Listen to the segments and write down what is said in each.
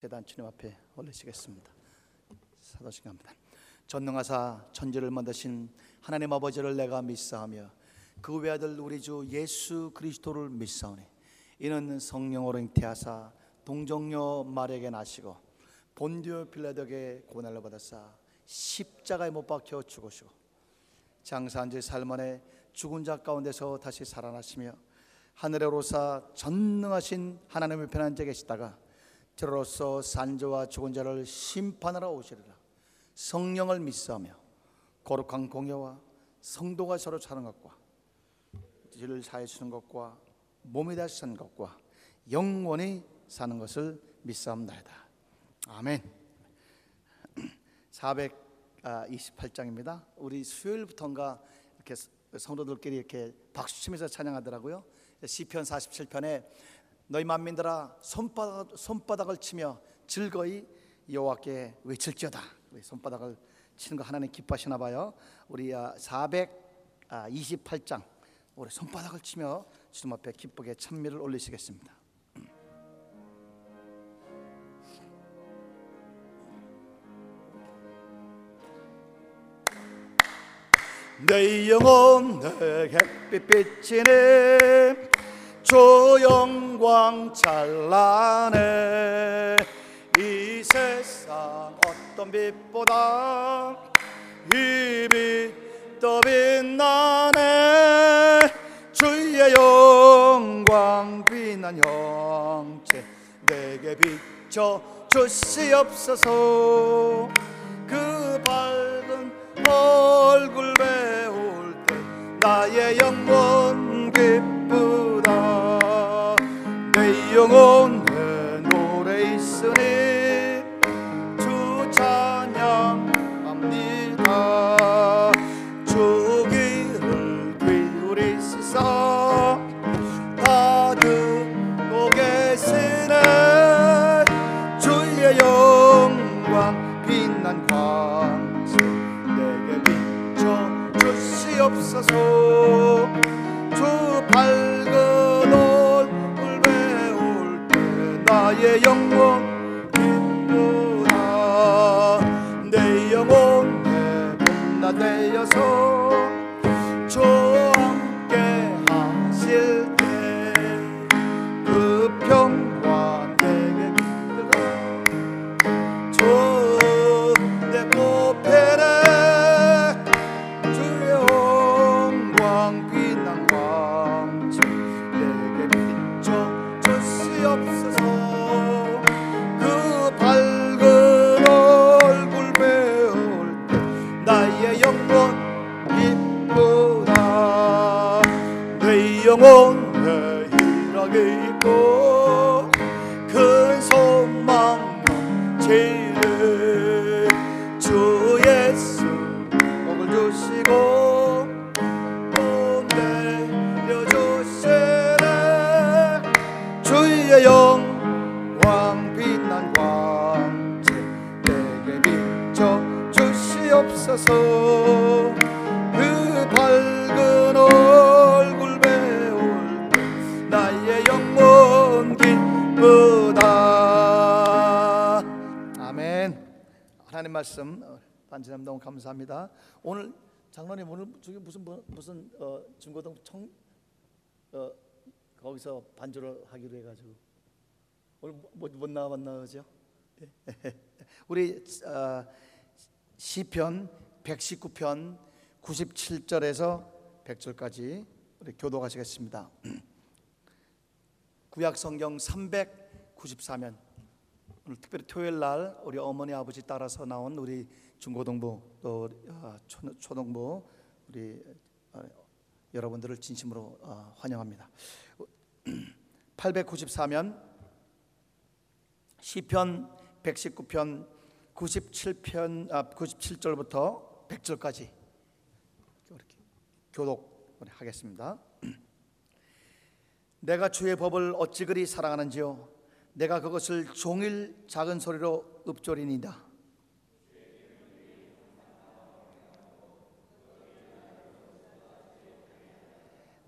대단 주님 앞에 올리시겠습니다. 사도신 갑니다. 전능하사 천지를 만드신 하나님 아버지를 내가 믿사하며 그 외아들 우리 주 예수 그리스도를 믿사오니 이는 성령으로 잉태하사 동정녀 마리에게 나시고 본디오 빌라덕의 고난을 받았사 십자가에 못 박혀 죽으시고 장사한 지 살만에 죽은 자 가운데서 다시 살아나시며 하늘에 오르사 전능하신 하나님의 편한 자 계시다가 저로서 산자와 죽은 자를 심판하러 오시리라. 성령을 믿사하며 거룩한 공예와 성도가 서로 사는 것과 죄를 사해 주는 것과 몸이 다시 사는 것과 영원히 사는 것을 믿사옵나이다. 아멘. 428장입니다. 우리 수요일부터인가 이렇게 성도들끼리 이렇게 박수 치면서 찬양하더라고요. 시편 47편에 너희 만민들아 손바닥, 손바닥을 치며 즐거이 여호와께 외칠지어다. 손바닥을 치는 거 하나님 기뻐하시나 봐요. 우리 428장. 우리 손바닥을 치며 주님 앞에 기쁘게 찬미를 올리시겠습니다. 내 영혼 내 햇빛 비치네 주 영광 찬란해. 이 세상 어떤 빛보다 이 빛 더 빛나네. 주의 영광 빛난 형체 내게 비춰 주시옵소서. 그 밝은 얼굴 배울 때 나의 영혼 영혼에 노래 있으니 주 찬양합니다. 주 귀를 기울이시사 다 듣고 계시네. 주의 영광 빛난 광채 내게 비춰 주시옵소서 나의 어, 반지남 너무 감사합니다 오늘 장로님 오늘 저기 무슨 뭐- 무슨 어, 중고등 청 어, 거기서 반주를 하기로 해가지고 오늘 못, 못 나왔나 그죠? 예. 우리 어, 시편 119편 97절에서 100절까지 우리 교도하시겠습니다. 구약 성경 394면 오늘 특별히 토요일 날 우리 어머니 아버지 따라서 나온 우리 중고등부 또 어, 초- 초등부 우리 어, 여러분들을 진심으로 어, 환영합니다. 894면 시편 119편 97편 아 97절부터 100절까지 이렇게 교독 하겠습니다. 내가 주의 법을 어찌 그리 사랑하는지요 내가 그것을 종일 작은 소리로 읊조리니다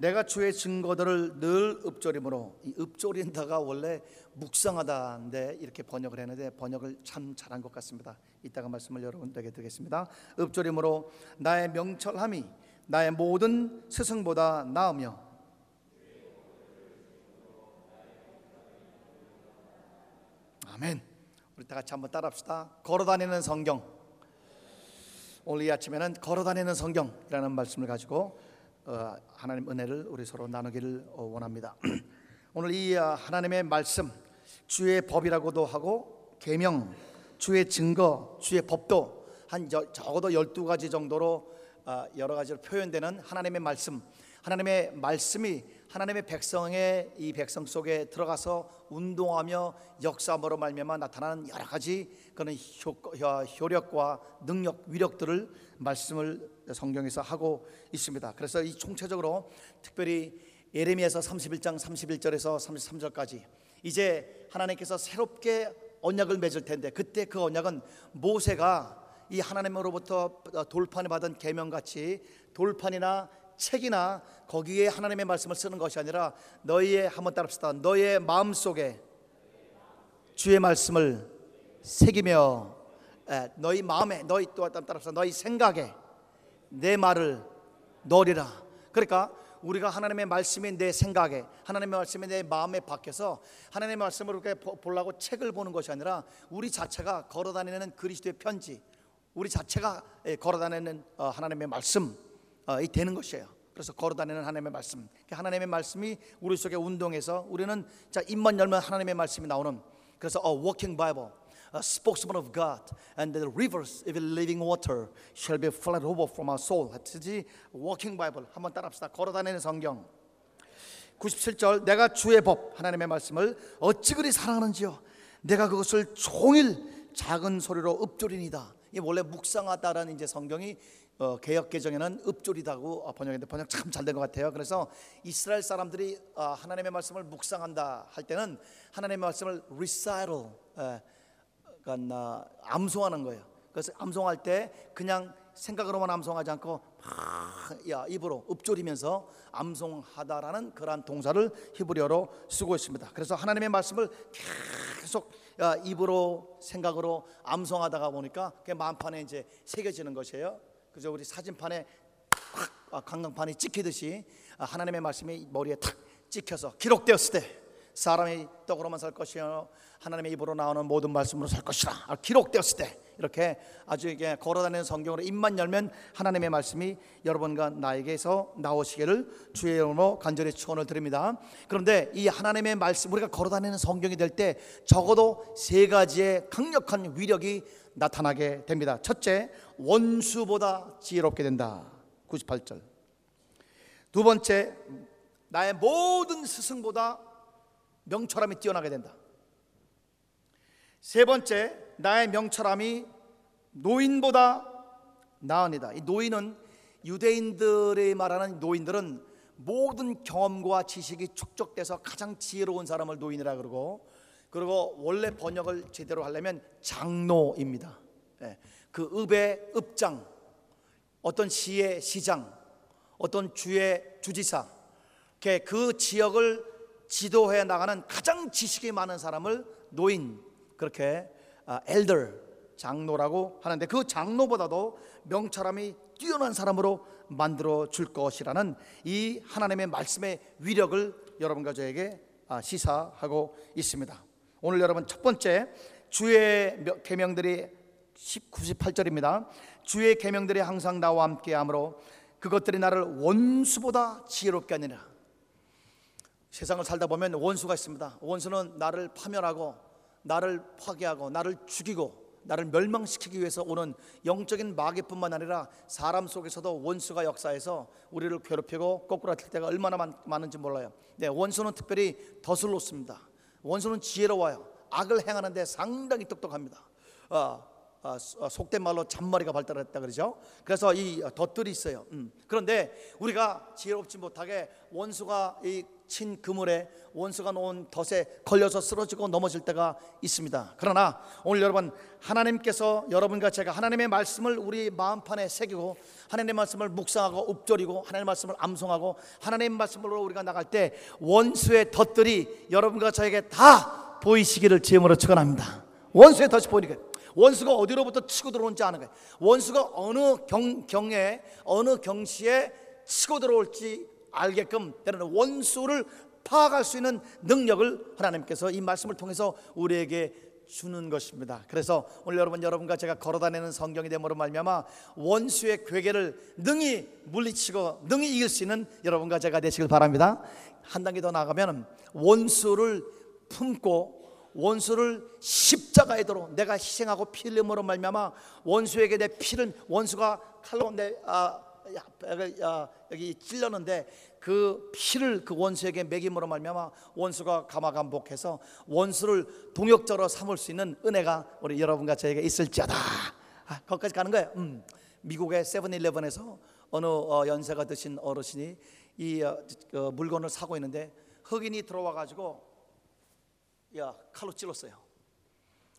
내가 주의 증거들을 늘 읊조림으로 이 읊조린다가 원래 묵상하다인데 이렇게 번역을 했는데 번역을 참 잘한 것 같습니다. 이따가 말씀을 여러분들에게 드리겠습니다. 읊조림으로 나의 명철함이 나의 모든 스승보다 나으며 아멘. 우리 다 같이 한번 따라합시다. 걸어다니는 성경. 오늘 이 아침에는 걸어다니는 성경이라는 말씀을 가지고 어, 하나님 은혜를 우리 서로 나누기를 어, 원합니다. 오늘 이 아, 하나님의 말씀, 주의 법이라고도 하고 계명, 주의 증거, 주의 법도 한 여- 적어도 12가지 정도로 아, 여러 가지로 표현되는 하나님의 말씀, 하나님의 말씀이 하나님의 백성의 이 백성 속에 들어가서 운동하며 역사함으로 말미암아 나타나는 여러 가지 그런 효, 효- 효력과 능력, 위력들을 말씀을 성경에서 하고 있습니다. 그래서 이 총체적으로 특별히 예레미야서 31장 31절에서 33절까지 이제 하나님께서 새롭게 언약을 맺을 텐데 그때 그 언약은 모세가 이 하나님으로부터 돌판을 받은 계명같이 돌판이나 책이나 거기에 하나님의 말씀을 쓰는 것이 아니라 너희의 한번 따라합시다. 너희의 마음 속에 주의 말씀을 새기며 에, 너희 마음에 너희 또 따라합시다. 너희 생각에 내 말을 넣으리라. 그러니까 우리가 하나님의 말씀이 내 생각에 하나님의 말씀이 내 마음에 박혀서 하나님의 말씀을 이렇게 보- 보려고 책을 보는 것이 아니라 우리 자체가 걸어다니는 그리스도의 편지 우리 자체가 예, 걸어다니는 어, 하나님의 말씀 되는 것이에요. 그래서 걸어다니는 하나님의 말씀. 그 하나님의 말씀이 우리 속에 운동해서 우리는 자 입만 열면 하나님의 말씀이 나오는. 그래서 a walking Bible, a spokesman of God, and the rivers of living water shall be flowed over from our soul. 하듯이 walking Bible 한번 따라합시다. 걸어다니는 성경. 97절 내가 주의 법 하나님의 말씀을 어찌 그리 사랑하는지요 내가 그것을 종일 작은 소리로 읊조리니다 이 원래 묵상하다라는 이제 성경이 어, 개혁 개정에는 읊조리다고 어, 번역했는데 번역 참 잘 된 것 같아요. 그래서 이스라엘 사람들이 어, 하나님의 말씀을 묵상한다 할 때는 하나님의 말씀을 recital 에, 그러니까 암송하는 거예요. 그래서 암송할 때 그냥 생각으로만 암송하지 않고 막, 야 입으로 읊조리면서 암송하다라는 그러한 동사를 히브리어로 쓰고 있습니다. 그래서 하나님의 말씀을 계속 야, 입으로 생각으로 암송하다가 보니까 그 만판에 이제 새겨지는 것이에요. 그래서 우리 사진판에 탁 아, 강강판이 찍히듯이 아, 하나님의 말씀이 머리에 탁 찍혀서 기록되었을 때 사람이 떡으로만 살 것이요 하나님의 입으로 나오는 모든 말씀으로 살 것이라 아, 기록되었을 때 이렇게 아주 이게 걸어다니는 성경으로 입만 열면 하나님의 말씀이 여러분과 나에게서 나오시기를 주의 이름으로 간절히 축원을 드립니다. 그런데 이 하나님의 말씀 우리가 걸어다니는 성경이 될 때 적어도 세 가지의 강력한 위력이 나타나게 됩니다. 첫째, 원수보다 지혜롭게 된다. 98절. 두 번째, 나의 모든 스승보다 명철함이 뛰어나게 된다. 세 번째, 나의 명철함이 노인보다 나으니다. 이 노인은 유대인들이 말하는 노인들은 모든 경험과 지식이 축적돼서 가장 지혜로운 사람을 노인이라 그러고 그리고 원래 번역을 제대로 하려면 장로입니다. 예, 그 읍의 읍장, 어떤 시의 시장, 어떤 주의 주지사, 그 지역을 지도해 나가는 가장 지식이 많은 사람을 노인 그렇게 아, 엘더 장로라고 하는데 그 장로보다도 명철함이 뛰어난 사람으로 만들어 줄 것이라는 이 하나님의 말씀의 위력을 여러분과 저에게 아, 시사하고 있습니다. 오늘 여러분 첫 번째 주의 명- 계명들이 98절입니다. 주의 계명들이 항상 나와 함께 하므로 그것들이 나를 원수보다 지혜롭게 하느니라. 세상을 살다 보면 원수가 있습니다. 원수는 나를 파멸하고 나를 파괴하고 나를 죽이고 나를 멸망시키기 위해서 오는 영적인 마귀뿐만 아니라 사람 속에서도 원수가 역사해서 우리를 괴롭히고 꼬꾸라칠 때가 얼마나 많, 많은지 몰라요. 네, 원수는 특별히 덫을 놓습니다. 원수는 지혜로워요. 악을 행하는데 상당히 똑똑합니다. 어, 어, 어, 속된 말로 잔머리가 발달했다 그러죠. 그래서 이 덫들이 있어요. 음. 그런데 우리가 지혜롭지 못하게 원수가 이 친 그물에 원수가 놓은 덫에 걸려서 쓰러지고 넘어질 때가 있습니다. 그러나 오늘 여러분 하나님께서 여러분과 제가 하나님의 말씀을 우리 마음판에 새기고 하나님의 말씀을 묵상하고 읊조리고 하나님의 말씀을 암송하고 하나님의 말씀으로 우리가 나갈 때 원수의 덫들이 여러분과 저에게 다 보이시기를 주임으로 축원합니다. 원수의 덫이 보이니까 원수가 어디로부터 치고 들어오는지 아는 거예요. 원수가 어느 경, 경에 어느 경시에 치고 들어올지 알게끔 때로는 원수를 파악할 수 있는 능력을 하나님께서 이 말씀을 통해서 우리에게 주는 것입니다. 그래서 오늘 여러분 여러분과 제가 걸어다니는 성경이 됨으로 말미암아 원수의 괴계를 능히 물리치고 능히 이길 수 있는 여러분과 제가 되시길 바랍니다. 한 단계 더 나가면 원수를 품고 원수를 십자가에 도로 내가 희생하고 피 흘림으로 말미암아 원수에게 내 피를 원수가 칼로 내 아, 여기 찔렸는데 그 피를 그 원수에게 먹임으로 말미암아 원수가 감화감복해서 원수를 동역자로 삼을 수 있는 은혜가 우리 여러분과 저에게 있을지어다. 아, 거기까지 가는 거예요. 음, 미국의 세븐일레븐에서 어느 어, 연세가 드신 어르신이 이 어, 그 물건을 사고 있는데 흑인이 들어와 가지고 야 칼로 찔렀어요.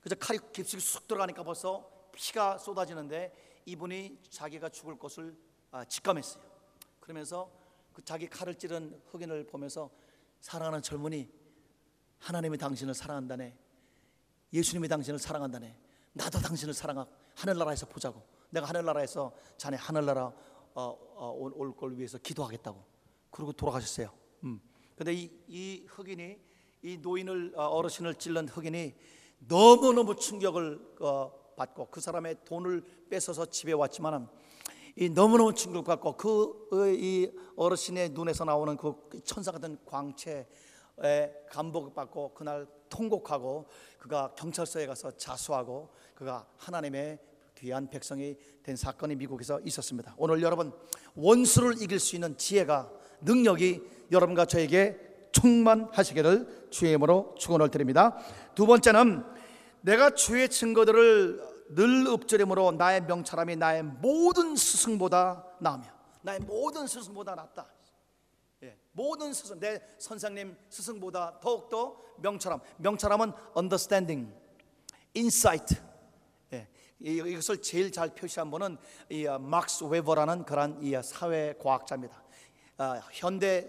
그래서 칼이 깊숙이 쑥 들어가니까 벌써 피가 쏟아지는데 이분이 자기가 죽을 것을 아, 직감했어요. 그러면서 그 자기 칼을 찌른 흑인을 보면서 사랑하는 젊은이 하나님이 당신을 사랑한다네. 예수님이 당신을 사랑한다네. 나도 당신을 사랑하 하늘나라에서 보자고. 내가 하늘나라에서 자네 하늘나라 어, 어, 올걸 위해서 기도하겠다고. 그러고 돌아가셨어요. 음. 근데 이, 이 흑인이 이 노인을 어, 어르신을 찔른 흑인이 너무 너무 충격을 어, 받고 그 사람의 돈을 뺏어서 집에 왔지만은 이 너무너무 충격받고 그 이 어르신의 눈에서 나오는 그 천사 같은 광채에 감복받고 그날 통곡하고 그가 경찰서에 가서 자수하고 그가 하나님의 귀한 백성이 된 사건이 미국에서 있었습니다. 오늘 여러분 원수를 이길 수 있는 지혜가 능력이 여러분과 저에게 충만하시기를 주의 이름으로 축원을 드립니다. 두 번째는 내가 주의 증거들을 늘 읊조림으로 나의 명찰함이 나의 모든 스승보다 나으며 나의 모든 스승보다 낫다. 예, 모든 스승 내 선생님 스승보다 더욱더 명찰함. 명찰함은 understanding, insight. 예, 이것을 제일 잘 표시한 분은 이 어, 막스 웨버라는 그런 이 어, 사회 과학자입니다. 어, 현대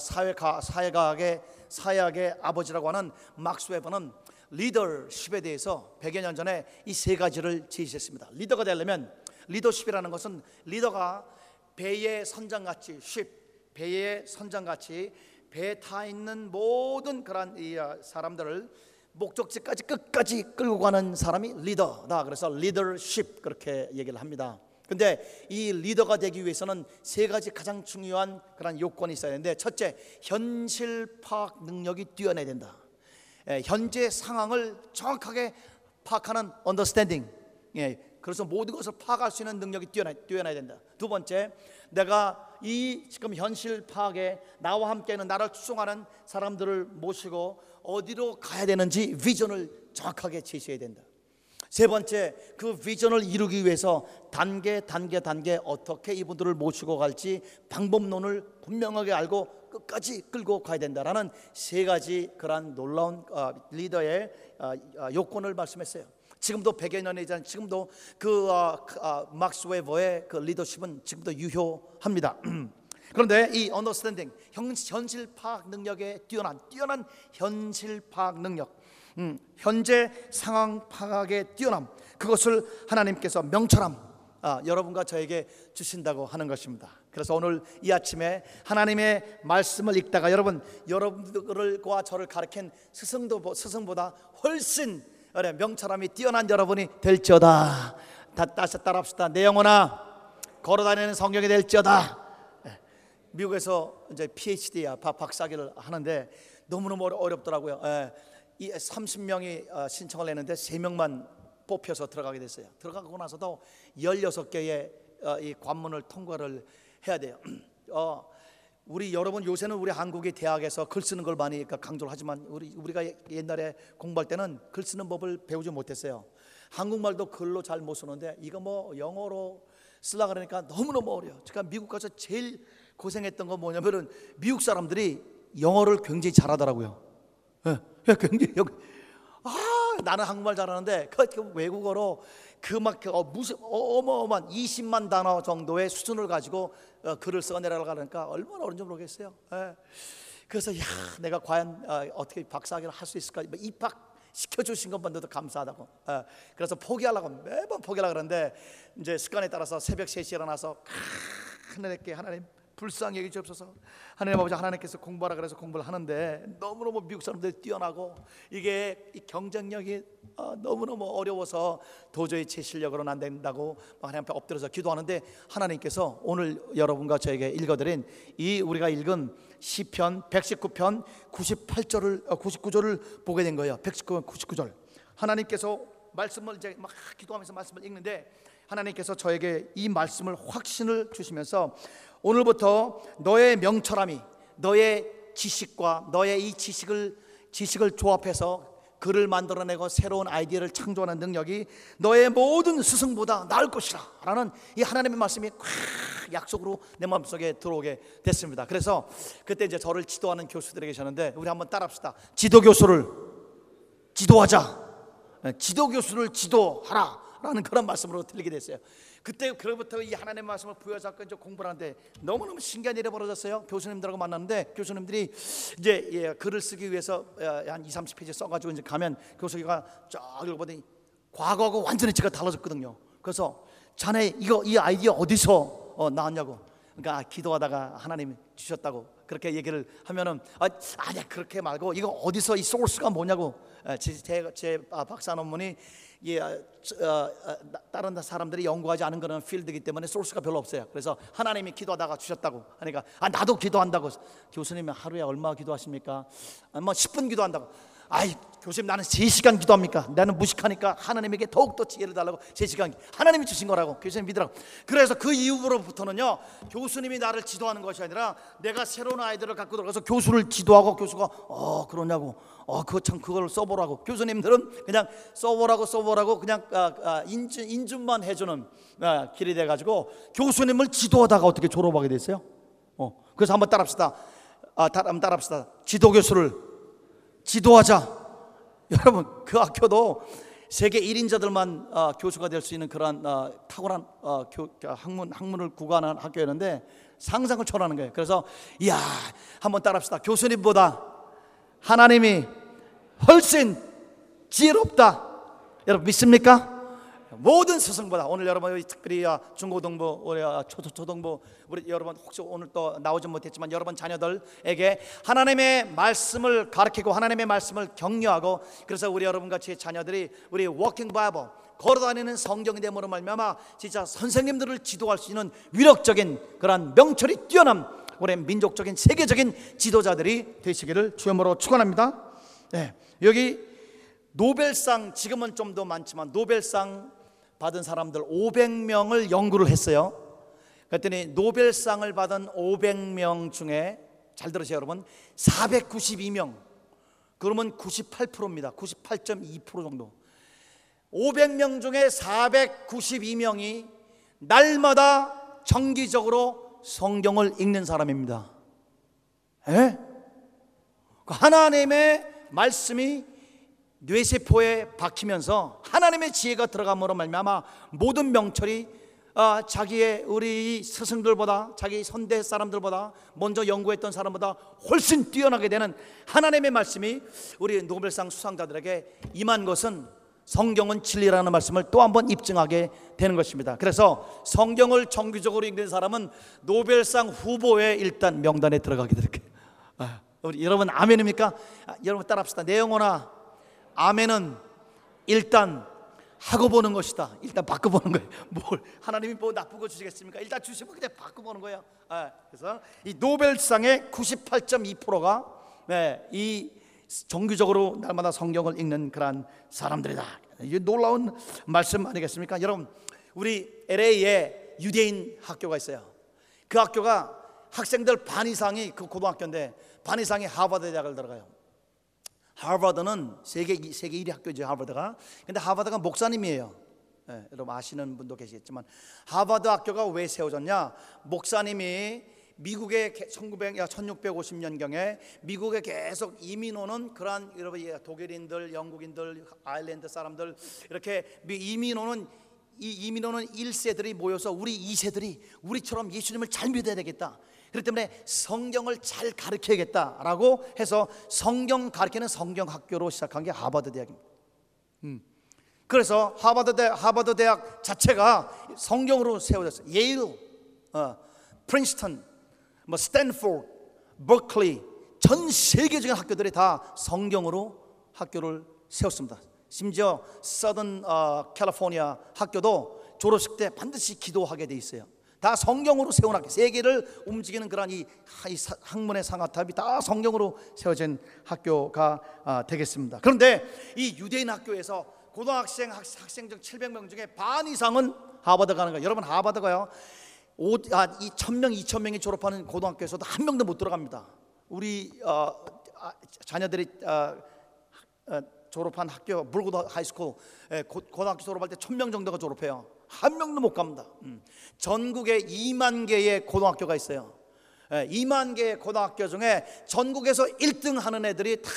사회가 사회과학의 사회학의 아버지라고 하는 막스 웨버는 리더십에 대해서 100여 년 전에 이 세 가지를 제시했습니다. 리더가 되려면 리더십이라는 것은 리더가 배의 선장같이 쉽 배의 선장같이 배에 타 있는 모든 그런 이 아, 사람들을 목적지까지 끝까지 끌고 가는 사람이 리더다. 그래서 리더십 그렇게 얘기를 합니다. 근데 이 리더가 되기 위해서는 세 가지 가장 중요한 그런 요건이 있어야 되는데 첫째, 현실 파악 능력이 뛰어나야 된다. 예, 현재 상황을 정확하게 파악하는 understanding. 예, 그래서 모든 것을 파악할 수 있는 능력이 뛰어나, 뛰어나야 된다. 두 번째, 내가 이 지금 현실 파악에 나와 함께는 나를 추종하는 사람들을 모시고 어디로 가야 되는지 비전을 정확하게 제시해야 된다. 세 번째, 그 비전을 이루기 위해서 단계, 단계, 단계 어떻게 이분들을 모시고 갈지 방법론을 분명하게 알고 끝까지 끌고 가야 된다라는 세 가지 그러한 놀라운 어, 리더의 어, 어, 요건을 말씀했어요. 지금도 100여 년이 전 지금도 그 막스 웨버의 그 리더십은 지금도 유효합니다. 그런데 이 understanding 현실 파악 능력에 뛰어난 뛰어난 현실 파악 능력, 음, 현재 상황 파악에 뛰어남 그것을 하나님께서 명철함 아, 여러분과 저에게 주신다고 하는 것입니다. 그래서 오늘 이 아침에 하나님의 말씀을 읽다가 여러분 여러분들과 저를 가르친 스승도 스승보다 훨씬 명철함이 뛰어난 여러분이 될지어다. 다 다시 따라합시다. 내 영혼아 걸어다니는 성경이 될지어다. 예, 미국에서 이제 PhD야 박사학위를 하는데 너무너무 어렵더라고요. 예, 이 30명이 어, 신청을 했는데 3명만 뽑혀서 들어가게 됐어요. 들어가고 나서도 16개의 어, 이 관문을 통과를 해야 돼요. 어, 우리 여러분 요새는 우리 한국의 대학에서 글 쓰는 걸 많이 강조를 하지만 우리 우리가 옛날에 공부할 때는 글 쓰는 법을 배우지 못했어요. 한국말도 글로 잘 못 쓰는데 이거 뭐 영어로 쓰려 그러니까 너무너무 어려워. 그러니까 미국 가서 제일 고생했던 건 뭐냐면은 미국 사람들이 영어를 굉장히 잘하더라고요. 예, 예, 굉장히 아 나는 한국말 잘하는데 그, 그 외국어로 그막 그, 어, 무슨 어, 어마어마한 20만 단어 정도의 수준을 가지고 어, 글을 써내려고 하니까 얼마나 어려운지 모르겠어요. 예. 그래서 야 내가 과연 어, 어떻게 박사학위를 할 수 있을까 뭐 입학 시켜 주신 것만도 감사하다고. 예. 그래서 포기하려고 매번 포기하려고 그러는데 이제 습관에 따라서 새벽 3시에 일어나서 하나님께 하나님 불쌍히 여기 주옵소서. 하나님 아버지 하나님께서 공부하라 그래서 공부를 하는데 너무너무 미국 사람들이 뛰어나고 이게 이 경쟁력이 어, 너무너무 어려워서 도저히 제 실력으로는 안 된다고 막 하나님 앞에 엎드려서 기도하는데 하나님께서 오늘 여러분과 저에게 읽어드린 이 우리가 읽은 시편 119편 98절을 99절을 보게 된 거예요. 119편 99절. 하나님께서 말씀을 이제 막 기도하면서 말씀을 읽는데 하나님께서 저에게 이 말씀을 확신을 주시면서 오늘부터 너의 명철함이 너의 지식과 너의 이 지식을 지식을 조합해서 글을 만들어내고 새로운 아이디어를 창조하는 능력이 너의 모든 스승보다 나을 것이라 라는 이 하나님의 말씀이 콱 약속으로 내 마음속에 들어오게 됐습니다. 그래서 그때 이제 저를 지도하는 교수들이 계셨는데 우리 한번 따라합시다. 지도 교수를 지도하자. 지도 교수를 지도하라 라는 그런 말씀으로 들리게 됐어요. 그때 그로부터 이 하나님의 말씀을 부여잡고 이제 공부를 하는데 너무너무 신기한 일이 벌어졌어요. 교수님들하고 만났는데 교수님들이 이제 예, 글을 쓰기 위해서 어, 한 2, 30페이지 써 가지고 이제 가면 교수가 쫙 읽어보더니 과거하고 완전히 제가 달라졌거든요. 그래서 자네 이거 이 아이디어 어디서 어, 나왔냐고. 그러니까 아, 기도하다가 하나님이 주셨다고 그렇게 얘기를 하면은 아, 아니야 그렇게 말고 이거 어디서 이 소스가 뭐냐고 제, 제, 제 아, 박사 논문이 예, 어, 어, 다른 사람들이 연구하지 않은 그런 필드이기 때문에 소스가 별로 없어요. 그래서 하나님이 기도하다가 주셨다고 하니까 아 나도 기도한다고 교수님이 하루에 얼마 기도하십니까? 아, 뭐 10분 기도한다고. 아이 교수님 나는 3시간 기도합니까? 나는 무식하니까 하나님에게 더욱더 지혜를 달라고 3시간 하나님이 주신 거라고 교수님 믿으라고. 그래서 그 이후로부터는요 교수님이 나를 지도하는 것이 아니라 내가 새로운 아이들을 갖고 들어가서 교수를 지도하고 교수가 어 그러냐고. 어 그거 참 그걸 써보라고. 교수님들은 그냥 써보라고 써보라고 그냥 아, 아, 인준, 인준만 해주는 아, 길이 돼가지고 교수님을 지도하다가 어떻게 졸업하게 됐어요? 어 그래서 한번 따라합시다. 아, 한번 따라합시다. 지도 교수를 지도하자. 여러분 그 학교도 세계 1인자들만 어, 교수가 될 수 있는 그런 어, 탁월한 어, 교, 학문 학문을 구가하는 학교였는데 상상을 초월하는 거예요. 그래서 이야 한번 따라합시다. 교수님보다 하나님이 훨씬 지혜롭다. 여러분 믿습니까? 모든 스승보다 오늘 여러분 특별히 아, 중고등부 우리 아, 초등부 우리 여러분 혹시 오늘 또 나오지 못했지만 여러분 자녀들에게 하나님의 말씀을 가르치고 하나님의 말씀을 격려하고 그래서 우리 여러분 같이 자녀들이 우리 walking Bible 걸어다니는 성경이 됨으로 말미암아 진짜 선생님들을 지도할 수 있는 위력적인 그런 명철이 뛰어난 우리 민족적인 세계적인 지도자들이 되시기를 주여으로 축원합니다. 네, 여기 노벨상 지금은 좀 더 많지만 노벨상 받은 사람들 500명을 연구를 했어요. 그랬더니 노벨상을 받은 500명 중에 잘 들으세요, 여러분. 492명. 그러면 98%입니다. 98.2% 정도. 500명 중에 492명이 날마다 정기적으로 성경을 읽는 사람입니다. 에? 그 하나님의 말씀이 뇌세포에 박히면서 하나님의 지혜가 들어감으로 말미암아 모든 명철이 아, 자기의 우리 스승들보다 자기 선대 사람들보다 먼저 연구했던 사람보다 훨씬 뛰어나게 되는 하나님의 말씀이 우리 노벨상 수상자들에게 임한 것은 성경은 진리라는 말씀을 또 한 번 입증하게 되는 것입니다. 그래서 성경을 정기적으로 읽는 사람은 노벨상 후보에 일단 명단에 들어가게 될 거예요. 아, 우리 여러분 아멘입니까? 아, 여러분 따라합시다. 내 영혼아 아멘은 일단 하고 보는 것이다. 일단 바꿔 보는 거예요. 뭘 하나님이 뭐 나쁜 거 주시겠습니까? 일단 주시면 그냥 바꿔 보는 거예요. 네, 그래서 이 노벨상의 98.2%가 네, 이 정규적으로 날마다 성경을 읽는 그런 사람들이다. 이 놀라운 말씀 아니겠습니까? 여러분, 우리 LA에 유대인 학교가 있어요. 그 학교가 학생들 반 이상이 그 고등학교인데 반 이상이 하버드 대학을 들어가요. 하버드는 세계 세계 1위 학교죠 하버드가. 근데 하버드가 목사님이에요. 네, 여러분 아시는 분도 계시겠지만 하버드 학교가 왜 세워졌냐? 목사님이 미국에 1900, 1650년경에 미국에 계속 이민 오는 그러한 여러분 예, 독일인들, 영국인들, 아일랜드 사람들 이렇게 이민 오는 이 이민 오는 1세들이 모여서 우리 2세들이 우리처럼 예수님을 잘 믿어야 되겠다. 그렇기 때문에 성경을 잘 가르쳐야겠다라고 해서 성경 가르치는 성경 학교로 시작한 게 하버드 대학입니다. 음. 그래서 하버드 대 하버드 대학 자체가 성경으로 세워졌어요. 예일, 어, 프린스턴, 뭐 스탠포드, 버클리 전 세계적인 학교들이 다 성경으로 학교를 세웠습니다. 심지어 Southern 어, 캘리포니아 학교도 졸업식 때 반드시 기도하게 돼 있어요. 다 성경으로 학교, 세계를 움직이는 그런 이, 이 학문의 상아탑이 다 성경으로 세워진 학교가 아, 되겠습니다. 그런데 이 유대인 학교에서 고등학생 학, 학생 중 700명 중에 반 이상은 하버드 가는 거예요. 여러분 하버드 가요. 오, 아, 이 천명, 이천 명이 졸업하는 고등학교에서도 한 명도 못 들어갑니다. 우리 어, 아, 자녀들이 어, 어, 졸업한 학교 물고도 high school 예, 고, 고등학교 졸업할 때천명 정도가 졸업해요. 한 명도 못 갑니다. 음. 전국에 2만 개의 고등학교가 있어요. 예, 2만 개의 고등학교 중에 전국에서 1등 하는 애들이 다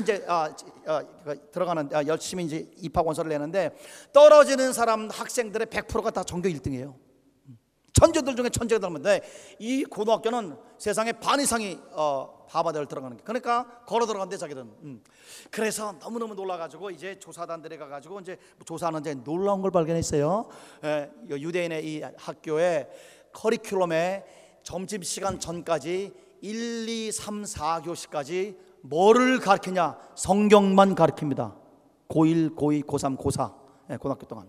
이제 아, 아, 들어가는 아, 열심히 이제 입학 원서를 내는데 떨어지는 사람 학생들의 100%가 다 전교 1등이에요. 천재들 중에 천재가 들었는데 이 고등학교는 세상의 반 이상이 어, 하버드를 들어가는 게. 그러니까 걸어 들어간대 자기들은. 음. 그래서 너무너무 놀라가지고 이제 조사단들이 가가지고 이제 조사하는데 놀라운 걸 발견했어요. 에, 유대인의 이 학교의 커리큘럼에 점심시간 전까지 1, 2, 3, 4교시까지 뭐를 가르치냐? 성경만 가르칩니다. 고1, 고2, 고3, 고4 예, 고등학교 동안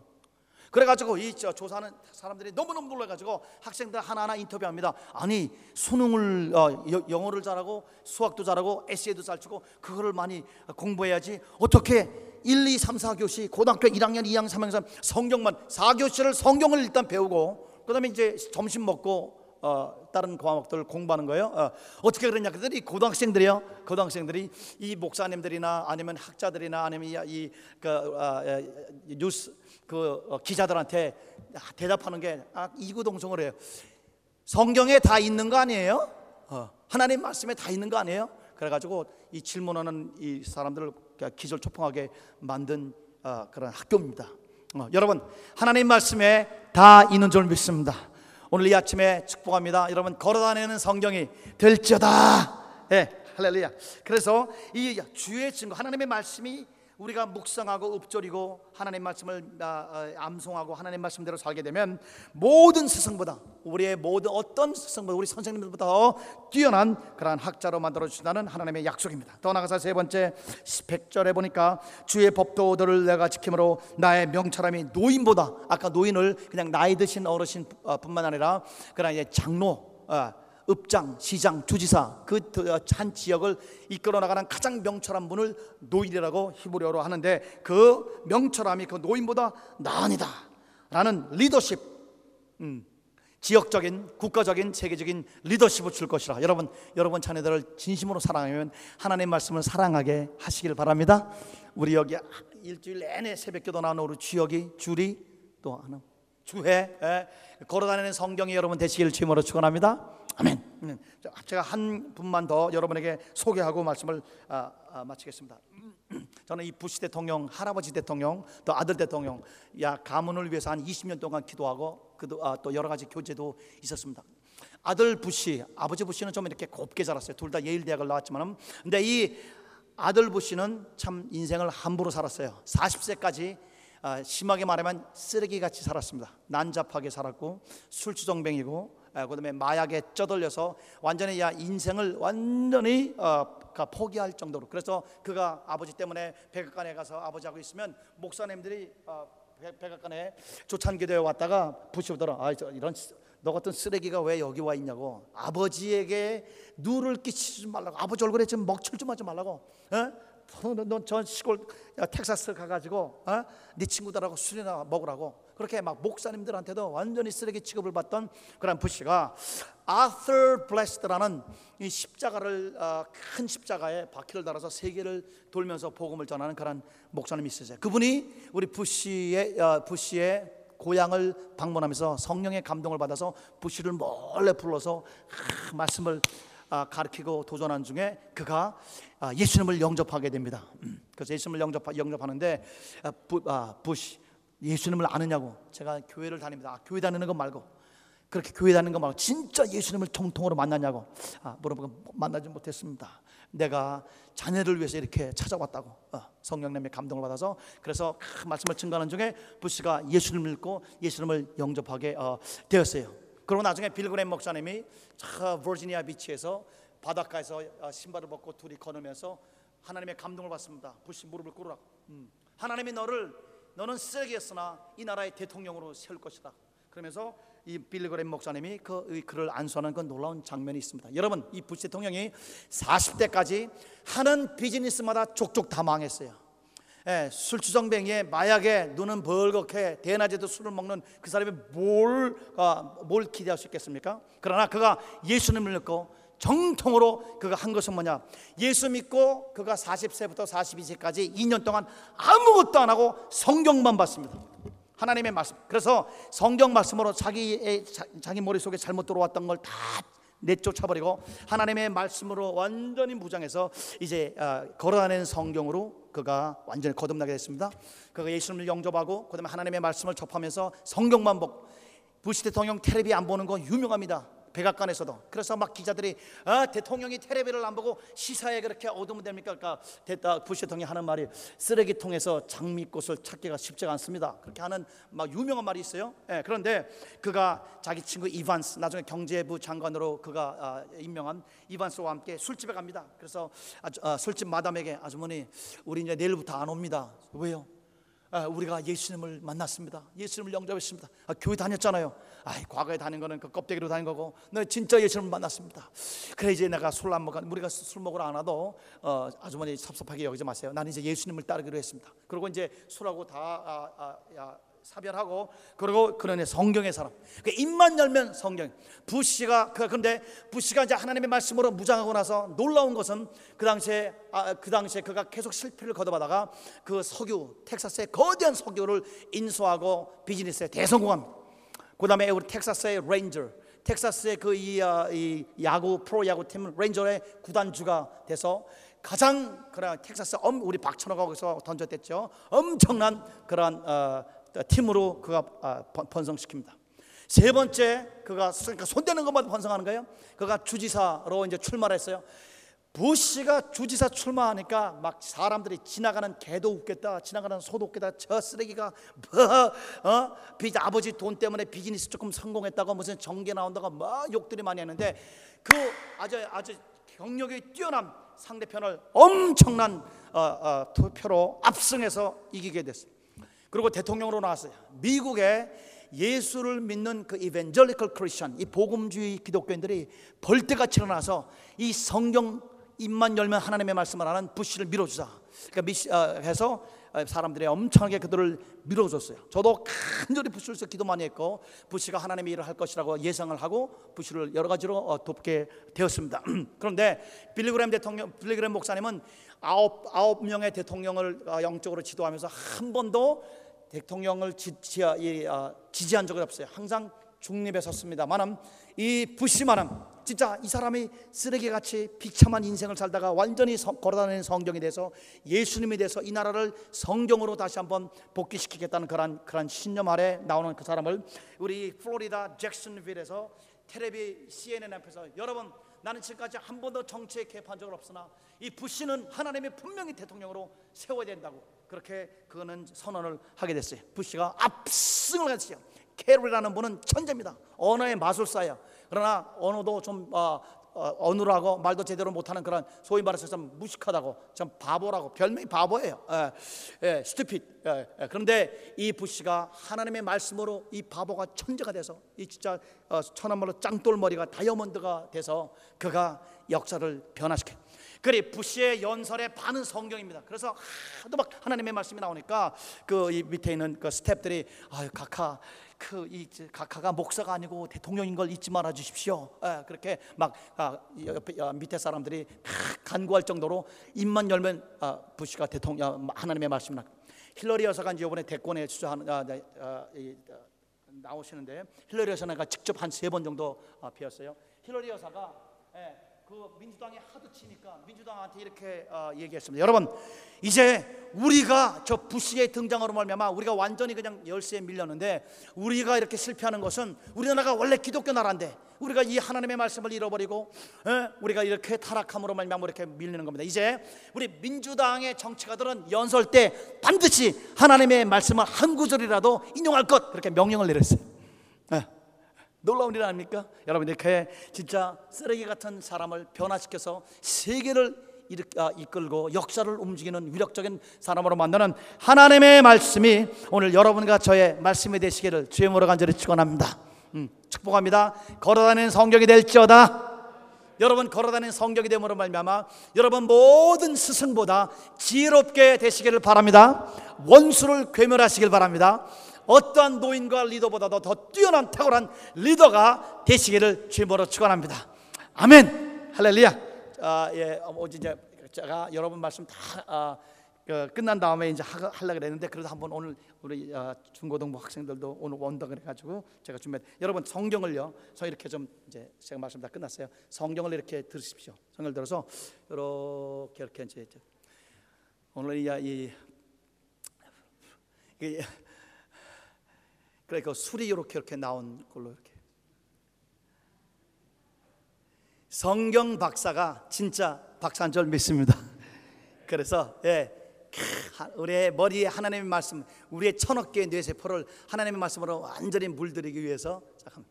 그래가지고 이 조사하는 사람들이 너무너무 놀라가지고 학생들 하나하나 인터뷰합니다. 아니 수능을 어, 영어를 잘하고 수학도 잘하고 에세이도 잘 치고 그거를 많이 공부해야지 어떻게 1, 2, 3, 4교시 고등학교 1학년, 2학년, 3학년 3 성경만 4교시를 성경을 일단 배우고 그 다음에 이제 점심 먹고 어, 다른 과목들 공부하는 거예요. 어, 어떻게 그러냐? 그들이 고등학생들이요. 고등학생들이 이 목사님들이나 아니면 학자들이나 아니면 이, 그, 어, 뉴스 그 어, 기자들한테 대답하는 게 아, 이구동성을 해요. 성경에 다 있는 거 아니에요? 어, 하나님 말씀에 다 있는 거 아니에요? 그래가지고 이 질문하는 이 사람들을 기절초풍하게 만든 어, 그런 학교입니다. 어, 여러분 하나님 말씀에 다 있는 줄 믿습니다. 오늘 이 아침에 축복합니다. 여러분 걸어다니는 성경이 될지어다. 예, 할렐루야. 그래서 이 주의 증거 하나님의 말씀이 우리가 묵상하고 읊조리고 하나님 말씀을 아, 아, 암송하고 하나님 말씀대로 살게 되면 모든 스승보다 우리의 모든 어떤 스승보다 우리 선생님들보다 더 뛰어난 그러한 학자로 만들어 주신다는 하나님의 약속입니다. 더 나가서 세 번째 100절에 보니까 주의 법도들을 내가 지킴으로 나의 명철함이 노인보다 아까 노인을 그냥 나이 드신 어르신뿐만 아니라 그러나 장로 어, 읍장, 시장, 주지사 그 한 지역을 이끌어 나가는 가장 명철한 분을 노인이라고 히브리어로 하는데 그 명철함이 그 노인보다 나으다라는 리더십, 음, 지역적인 국가적인 세계적인 리더십을 줄 것이라 여러분 여러분 자녀들을 진심으로 사랑하면 하나님 말씀을 사랑하게 하시길 바랍니다. 우리 여기 일주일 내내 새벽기도 나오는 우리 주역이 줄이 또 하나 주해 예, 걸어다니는 성경이 여러분 되시기를 주님으로 축원합니다. 아멘. 음, 제가 한 분만 더 여러분에게 소개하고 말씀을 아, 아, 마치겠습니다. 저는 이 부시 대통령, 할아버지 대통령, 또 아들 대통령, 야 가문을 위해서 한 20년 동안 기도하고 아, 또 여러 가지 교제도 있었습니다. 아들 부시, 아버지 부시는 좀 이렇게 곱게 자랐어요. 둘 다 예일 대학을 나왔지만은, 근데 이 아들 부시는 참 인생을 함부로 살았어요. 40세까지 아, 심하게 말하면 쓰레기같이 살았습니다. 난잡하게 살았고 술주정뱅이고 아, 그다음에 마약에 쩌들려서 완전히 야 인생을 완전히 어, 포기할 정도로. 그래서 그가 아버지 때문에 백악관에 가서 아버지하고 있으면 목사님들이 어, 백악관에 조찬기도에 왔다가 부시더라 아 이런 너 같은 쓰레기가 왜 여기 와 있냐고. 아버지에게 누를 끼치지 말라고. 아버지 얼굴에 좀 먹칠 좀 하지 말라고. 어? 너저 시골 텍사스 가가지고 어? 네 친구들하고 술이나 먹으라고 그렇게 막 목사님들한테도 완전히 쓰레기 취급을 받던 그런 부시가 아서 블레스드라는 이 십자가를 어, 큰 십자가에 바퀴를 달아서 세계를 돌면서 복음을 전하는 그런 목사님이 있으세요. 그분이 우리 부시의 어, 부시의 고향을 방문하면서 성령의 감동을 받아서 부시를 몰래 불러서 아, 말씀을 아, 가르치고 도전한 중에 그가 아, 예수님을 영접하게 됩니다. 음, 그래서 예수님을 영접 영접하는데 아, 부, 아, 부시 예수님을 아느냐고 제가 교회를 다닙니다. 아, 교회 다니는 거 말고 그렇게 교회 다니는 거 말고 진짜 예수님을 정통으로 만나냐고 아, 물어보고 만나지 못했습니다. 내가 자녀를 위해서 이렇게 찾아왔다고 어, 성령님의 감동을 받아서 그래서 그 말씀을 증거하는 중에 부시가 예수님을 믿고 예수님을 영접하게 어, 되었어요. 그리고 나중에 빌그램 목사님이 저 버지니아 비치에서 바닷가에서 어, 신발을 벗고 둘이 걸으면서 하나님의 감동을 받습니다. 부시 무릎을 꿇으라고. 음. 하나님이 너를 너는 쓰레기였으나 이 나라의 대통령으로 세울 것이다. 그러면서 이 빌리그램 목사님이 그이 글을 안수하는 그 놀라운 장면이 있습니다. 여러분 이 부시 대통령이 40대까지 하는 비즈니스마다 족족 다 망했어요. 예, 술주정뱅이에 마약에 눈은 벌겋게 대낮에도 술을 먹는 그 사람이 뭘, 아, 뭘 기대할 수 있겠습니까? 그러나 그가 예수님을 믿고 정통으로 그가 한 것은 뭐냐? 예수 믿고 그가 40세부터 42세까지 2년 동안 아무것도 안 하고 성경만 봤습니다. 하나님의 말씀. 그래서 성경 말씀으로 자기의 자, 자기 머릿속에 잘못 들어왔던 걸 다 내쫓아버리고 하나님의 말씀으로 완전히 무장해서 이제 어, 걸어다니는 성경으로 그가 완전히 거듭나게 됐습니다. 그가 예수님을 영접하고 그다음에 하나님의 말씀을 접하면서 성경만 보고 부시 대통령 텔레비 안 보는 거 유명합니다. 백악관에서도 그래서 막 기자들이 아, 대통령이 텔레비를 안 보고 시사에 그렇게 얻으면 됩니까? 그러니까 됐다 부시 대통령이 하는 말이 쓰레기통에서 장미꽃을 찾기가 쉽지가 않습니다. 그렇게 하는 막 유명한 말이 있어요. 예, 그런데 그가 자기 친구 이반스 나중에 경제부 장관으로 그가 아, 임명한 이반스와 함께 술집에 갑니다. 그래서 아주, 아, 술집 마담에게 아주머니 우리 이제 내일부터 안 옵니다. 왜요? 아, 우리가 예수님을 만났습니다. 예수님을 영접했습니다. 아, 교회 다녔잖아요. 아, 과거에 다닌 거는 그 껍데기로 다닌 거고, 너 진짜 예수님을 만났습니다. 그래 이제 내가 술 안 먹어, 우리가 술 먹으러 안 와도 어, 아주머니 섭섭하게 여기지 마세요. 나는 이제 예수님을 따르기로 했습니다. 그리고 이제 술하고 다 아, 아, 야, 사별하고 그리고 그러네 성경의 사람. 그 입만 열면 성경. 부시가 그 근데 부시가 이제 하나님의 말씀으로 무장하고 나서 놀라운 것은 그 당시에 아, 그 당시에 그가 계속 실패를 거듭하다가 그 석유 텍사스의 거대한 석유를 인수하고 비즈니스에 대성공합니다. 그 다음에 우리 텍사스의 레인저 텍사스의 그이 이 야구 프로 야구 팀 레인저의 구단주가 돼서 가장 그런 텍사스 엄 우리 박찬호가 거기서 던졌댔죠. 엄청난 그런 어, 팀으로 그가 아, 번- 번성시킵니다. 세 번째 그가 그러니까 손대는 것마다 번성하는 거예요. 그가 주지사로 이제 출마했어요. 부시가 주지사 출마하니까 막 사람들이 지나가는 개도 웃겠다, 지나가는 소도 웃겠다. 저 쓰레기가 뭐 어? 비 아버지 돈 때문에 비즈니스 조금 성공했다고 무슨 정계 나온다고 막 욕들이 많이 했는데 그 아주 아주 경력이 뛰어난 상대편을 엄청난 어, 어, 투표로 압승해서 이기게 됐어요. 그리고 대통령으로 나왔어요. 미국에 예수를 믿는 그 이벤젤리컬 크리스천, 이 복음주의 기독교인들이 벌떼같이 일어나서 이 성경 입만 열면 하나님의 말씀을 하는 부시를 밀어주자. 그러니까 미시, 어, 해서 어, 사람들이 엄청나게 그들을 밀어줬어요. 저도 간절히 부시를 위해서 기도 많이 했고 부시가 하나님의 일을 할 것이라고 예상을 하고 부시를 여러 가지로 어, 돕게 되었습니다. 그런데 빌리그램 대통령, 빌리그램 목사님은 아홉 아홉 명의 대통령을 어, 영적으로 지도하면서 한 번도 대통령을 지, 지, 지지한 적이 없어요. 항상 중립에 섰습니다만은 이 부시만은 진짜 이 사람이 쓰레기같이 비참한 인생을 살다가 완전히 성- 걸어다니는 성경이 돼서 예수님이 돼서 이 나라를 성경으로 다시 한번 복귀시키겠다는 그런 그런 신념 아래 나오는 그 사람을 우리 플로리다 잭슨빌에서 텔레비 CNN 앞에서 여러분 나는 지금까지 한 번도 정치에 개입한 적은 없으나 이 부시는 하나님이 분명히 대통령으로 세워야 된다고 그렇게 그거는 선언을 하게 됐어요. 부시가 압승을 했어요. 캐롤이라는 분은 천재입니다. 언어의 마술사예요. 그러나 언어도 좀 어, 어, 어눌하고 말도 제대로 못하는 그런 소위 말해서 좀 무식하다고 좀 바보라고 별명이 바보예요. 예, 예. 예, 예. 그런데 이 부시가 하나님의 말씀으로 이 바보가 천재가 돼서 이 진짜 어, 천한말로 짱돌머리가 다이아몬드가 돼서 그가 역사를 변화시켜. 그래 부시의 연설의 반은 성경입니다. 그래서 하도 막 하나님의 말씀이 나오니까 그이 밑에 있는 그 스탭들이 아유 각하 그 이 각하가 목사가 아니고 대통령인 걸 잊지 말아 주십시오. 예, 그렇게 막 아, 이 옆에 아, 밑에 사람들이 막 간구할 정도로 입만 열면 아, 부시가 대통령 하나님의 말씀을 나. 힐러리 여사가 이번에 대권에 주저하는 아, 네, 아, 이, 아, 나오시는데 힐러리 여사가 직접 한 세 번 정도 아, 비었어요. 힐러리 여사가 예, 그 민주당이 하도 치니까 민주당한테 이렇게 어, 얘기했습니다. 여러분 이제 우리가 저 부시의 등장으로 말미암아 우리가 완전히 그냥 열세에 밀렸는데 우리가 이렇게 실패하는 것은 우리나라가 원래 기독교 나라인데 우리가 이 하나님의 말씀을 잃어버리고 예, 우리가 이렇게 타락함으로 말미암아 이렇게 밀리는 겁니다. 이제 우리 민주당의 정치가들은 연설 때 반드시 하나님의 말씀을 한 구절이라도 인용할 것 그렇게 명령을 내렸어요. 예. 놀라운 일 아닙니까? 여러분 이렇게 진짜 쓰레기 같은 사람을 변화시켜서 세계를 아, 이끌고 역사를 움직이는 위력적인 사람으로 만드는 하나님의 말씀이 오늘 여러분과 저의 말씀이 되시기를 주의 모로 간절히 축원합니다. 음, 축복합니다. 걸어다니는 성경이 될지어다. 여러분 걸어다니는 성경이 됨으로 말미암아 여러분 모든 스승보다 지혜롭게 되시기를 바랍니다. 원수를 괴멸하시길 바랍니다. 어떠한 노인과 리더보다도 더 뛰어난 탁월한 리더가 되시기를 주님으로 축원합니다. 아멘. 할렐루야. 아, 예, 어, 이제 제가 여러분 말씀 다 아, 그 끝난 다음에 이제 하, 하려 그랬는데 그래도 한번 오늘 우리 아, 중고등부 학생들도 오늘 온다 그래가지고 제가 준비. 여러분 성경을요. 저 이렇게 좀 이제 제가 말씀 다 끝났어요. 성경을 이렇게 들으십시오. 성경을 들어서 이렇게 이렇게 이제 오늘 이, 이, 이 그래 그 술이 이렇게 이렇게 나온 걸로 이렇게 성경 박사가 진짜 박사인 줄 믿습니다. 그래서 예. 우리의 머리에 하나님의 말씀, 우리의 천억 개의 뇌세포를 하나님의 말씀으로 완전히 물들이기 위해서 잠깐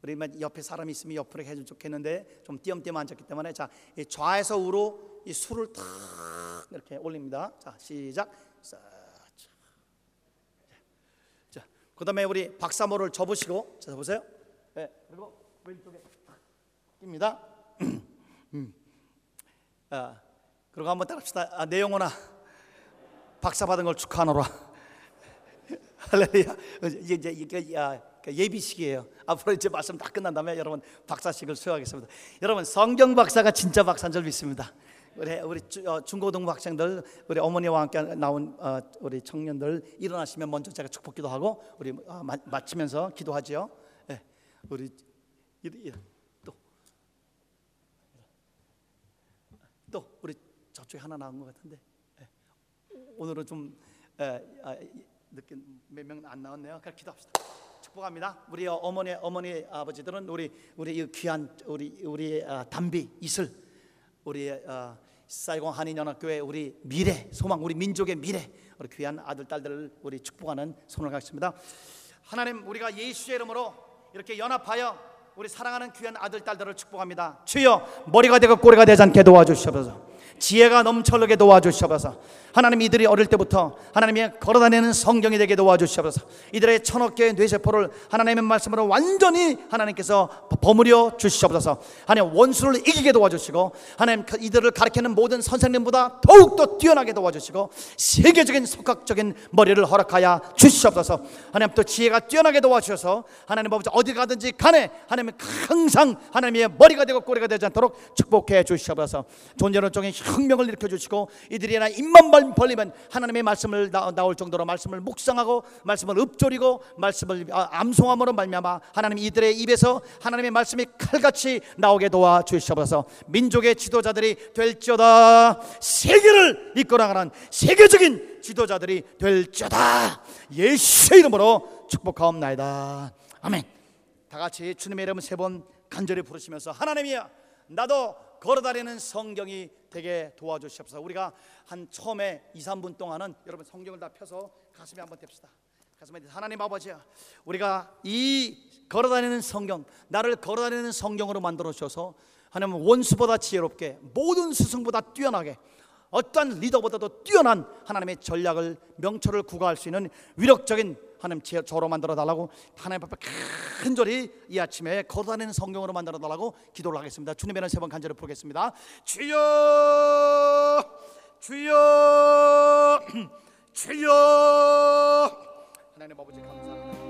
우리 만 옆에 사람이 있으면 옆으로 해주면 좋겠는데 좀 띄엄띄엄 앉았기 때문에 자, 이 좌에서 우로 이 술을 탁 이렇게 올립니다. 자, 시작. 자, 자, 그다음에 우리 박사모를 접으시고 자, 보세요. 네, 그리고 왼쪽에 탁 낍니다. 음. 아, 그리고 한번 따라합시다. 아, 내 영혼아, 박사 받은 걸 축하하노라. 할렐루야. 이제 이제 이게 야, 그 예비식이에요. 앞으로 이제 말씀 다 끝난 다음에 여러분 박사식을 수여하겠습니다. 여러분 성경 박사가 진짜 박사인 줄 믿습니다. 우리 우리 주- 어, 중고등부 학생들, 우리 어머니와 함께 나온 어, 우리 청년들 일어나시면 먼저 제가 축복기도 하고 우리 어, 마, 마치면서 기도하죠. 예, 우리 이- 이- 또또 우리 저쪽에 하나 나온 것 같은데 예. 오늘은 좀 에, 아, 이- 늦게 몇 명 안 나왔네요. 그럼 기도합시다. 축복합니다. 우리 어머니 어머니 아버지들은 우리 우리 이 귀한 우리 우리 아, 담비 이슬 우리 아, 사이공 한인연합교회 우리 미래 소망 우리 민족의 미래 우리 귀한 아들 딸들을 우리 축복하는 손을 갖습니다. 하나님 우리가 예수의 이름으로 이렇게 연합하여 우리 사랑하는 귀한 아들 딸들을 축복합니다. 주여 머리가 되고 꼬리가 되지 않게 도와주시옵소서. 지혜가 넘쳐나게 도와주시옵소서. 하나님 이들이 어릴 때부터 하나님이 걸어다니는 성경이 되게 도와주시옵소서. 이들의 천억 개의 뇌세포를 하나님의 말씀으로 완전히 하나님께서 버무려 주시옵소서. 하나님 원수를 이기게 도와주시고 하나님 그 이들을 가르치는 모든 선생님보다 더욱 더 뛰어나게 도와주시고 세계적인 속각적인 머리를 허락하여 주시옵소서. 하나님 또 지혜가 뛰어나게 도와주셔서 하나님 아버지 어디 가든지 간에 하나님 항상 하나님의 머리가 되고 꼬리가 되지 않도록 축복해 주시옵소서. 존재론 쪽에 혁명을 일으켜 주시고 이들이 나 입만 벌- 벌리면 하나님의 말씀을 나, 나올 정도로 말씀을 묵상하고 말씀을 읊조리고 말씀을 아, 암송함으로 말미암아 하나님 이들의 입에서 하나님의 말씀이 칼같이 나오게 도와 주시옵소서. 민족의 지도자들이 될지어다. 세계를 이끌어가는 세계적인 지도자들이 될지어다. 예수의 이름으로 축복하옵나이다. 아멘. 다 같이 주님의 이름 세 번 간절히 부르시면서 하나님이야 나도 걸어다니는 성경이 되게 도와주시옵소서. 우리가 한 처음에 2, 3분 동안은 여러분 성경을 다 펴서 가슴에 한번 댑시다. 가슴에 대- 하나님 아버지야 우리가 이 걸어다니는 성경 나를 걸어다니는 성경으로 만들어 주셔서 하나님 원수보다 지혜롭게 모든 스승보다 뛰어나게 어떠한 리더보다도 뛰어난 하나님의 전략을 명철을 구가할 수 있는 위력적인 하나님 제- 저로 만들어 달라고 하나님 앞에 간절히 이 아침에 걸어다니는 성경으로 만들어 달라고 기도를 하겠습니다. 주님의 이름 세번 간절히 부르겠습니다. 주여 주여 주여 하나님 아버지 감사합니다.